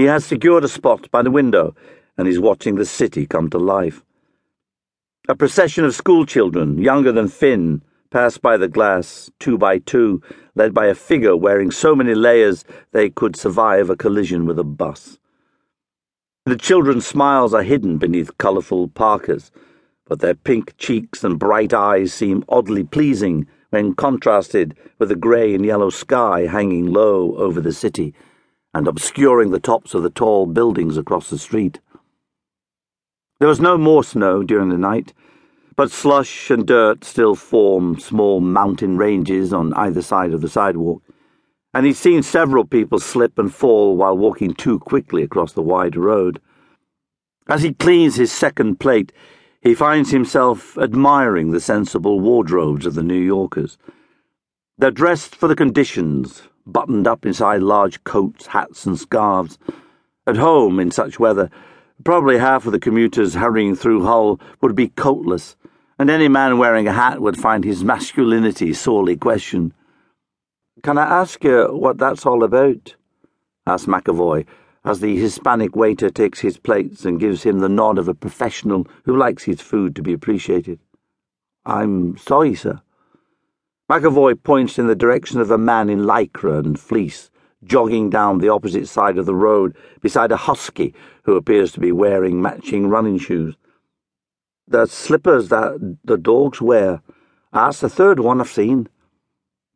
He has secured a spot by the window and is watching the city come to life. A procession of schoolchildren, younger than Finn, pass by the glass, two by two, led by a figure wearing so many layers they could survive a collision with a bus. The children's smiles are hidden beneath colourful parkas, but their pink cheeks and bright eyes seem oddly pleasing when contrasted with the grey and yellow sky hanging low over the city and obscuring the tops of the tall buildings across the street. There was no more snow during the night, but slush and dirt still form small mountain ranges on either side of the sidewalk and he'd seen several people slip and fall while walking too quickly across the wide road. As he cleans his second plate, he finds himself admiring the sensible wardrobes of the New Yorkers. They're dressed for the conditions, buttoned up inside large coats, hats, and scarves. At home, in such weather, probably half of the commuters hurrying through Hull would be coatless, and any man wearing a hat would find his masculinity sorely questioned. Can I ask you what that's all about? asked McAvoy, as the Hispanic waiter takes his plates and gives him the nod of a professional who likes his food to be appreciated. I'm sorry, sir. McAvoy points in the direction of a man in lycra and fleece, jogging down the opposite side of the road beside a husky who appears to be wearing matching running shoes. The slippers that the dogs wear. That's the third one I've seen.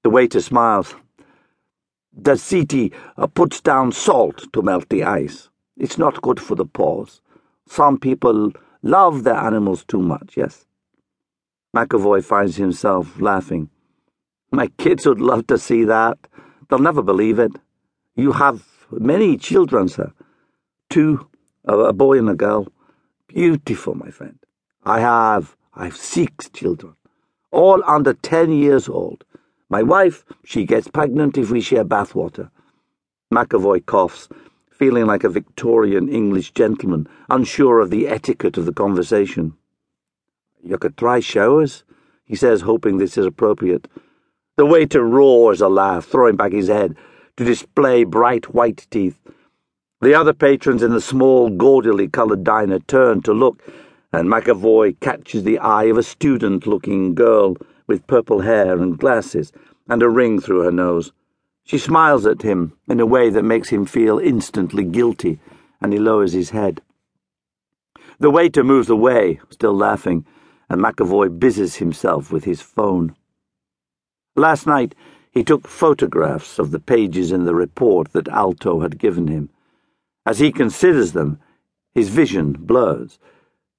The waiter smiles. The city uh, puts down salt to melt the ice. It's not good for the paws. Some people love their animals too much, yes? McAvoy finds himself laughing. My kids would love to see that. They'll never believe it. You have many children, sir. Two, a boy and a girl. Beautiful, my friend. I have, I have six children, all under ten years old. My wife, she gets pregnant if we share bathwater. McAvoy coughs, feeling like a Victorian English gentleman, unsure of the etiquette of the conversation. You could try showers, he says, hoping this is appropriate. The waiter roars a laugh, throwing back his head to display bright white teeth. The other patrons in the small, gaudily coloured diner turn to look, and McAvoy catches the eye of a student-looking girl with purple hair and glasses, and a ring through her nose. She smiles at him in a way that makes him feel instantly guilty, and he lowers his head. The waiter moves away, still laughing, and McAvoy busies himself with his phone. Last night, he took photographs of the pages in the report that Alto had given him. As he considers them, his vision blurs.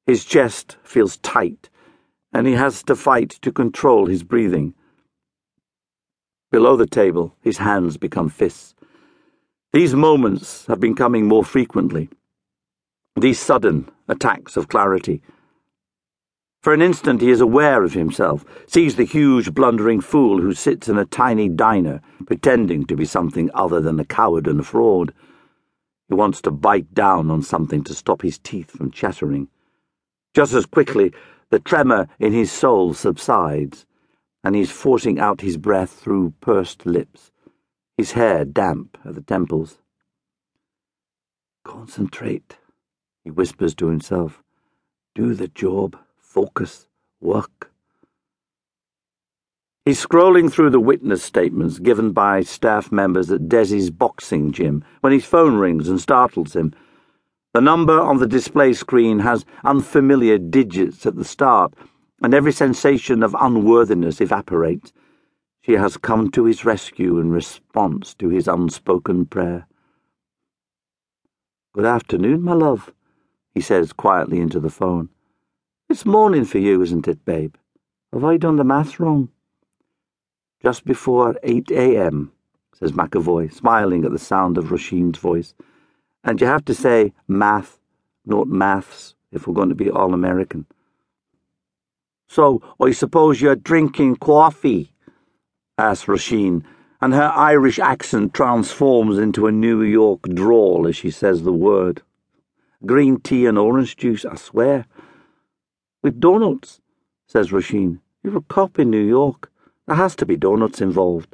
His chest feels tight and he has to fight to control his breathing. Below the table, his hands become fists. These moments have been coming more frequently. These sudden attacks of clarity. For an instant, he is aware of himself, sees the huge, blundering fool who sits in a tiny diner, pretending to be something other than a coward and a fraud. He wants to bite down on something to stop his teeth from chattering. Just as quickly, the tremor in his soul subsides, and he's forcing out his breath through pursed lips, his hair damp at the temples. Concentrate, he whispers to himself. Do the job, focus, work. He's scrolling through the witness statements given by staff members at Desi's boxing gym when his phone rings and startles him. The number on the display screen has unfamiliar digits at the start, and every sensation of unworthiness evaporates. She has come to his rescue in response to his unspoken prayer. Good afternoon, my love, he says quietly into the phone. It's morning for you, isn't it, babe? Have I done the maths wrong? Just before 8 a.m., says McAvoy, smiling at the sound of Roisin's voice. And you have to say math, not maths, if we're going to be all American. So, I suppose you're drinking coffee? asks Roisin, and her Irish accent transforms into a New York drawl as she says the word. Green tea and orange juice, I swear. With donuts, says Roisin. You're a cop in New York. There has to be donuts involved.